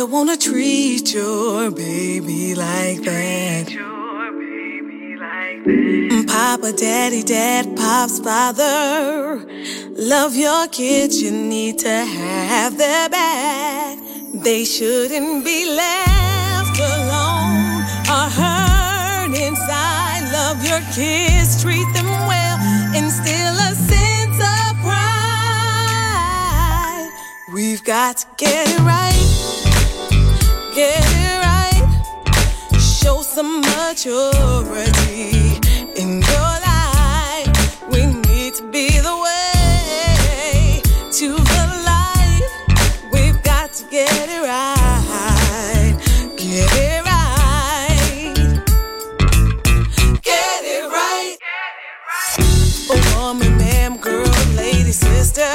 you wanna treat your baby like that? Mm, Papa, daddy, dad, pop's father. Love your kids, you need to have their back. They shouldn't be left alone or hurt inside. Love your kids, treat them well, instill a sense of pride. We've got to get it right, get it right. Show some maturity in your life. We need to be the way to the light. We've got to get it right, get it right, get it right. Oh, woman, ma'am, girl, lady, sister.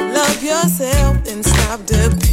Love yourself and stop depending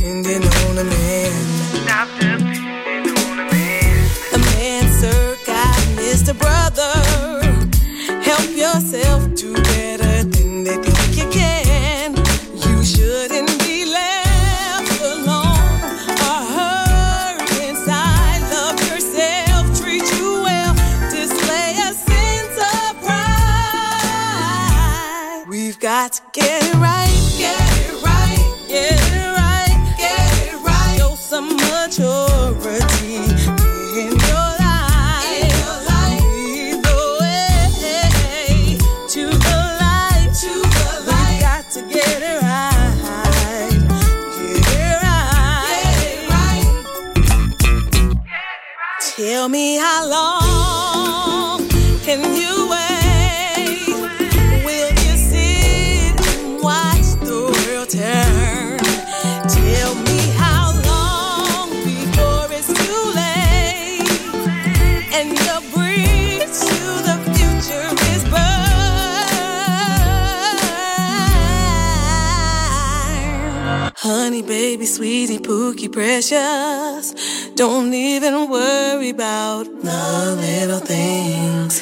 baby, sweetie, pookie, precious. Don't even worry about the little things.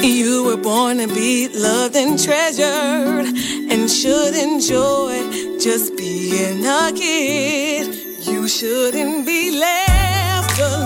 You were born to be loved and treasured and should enjoy just being a kid. You shouldn't be left alone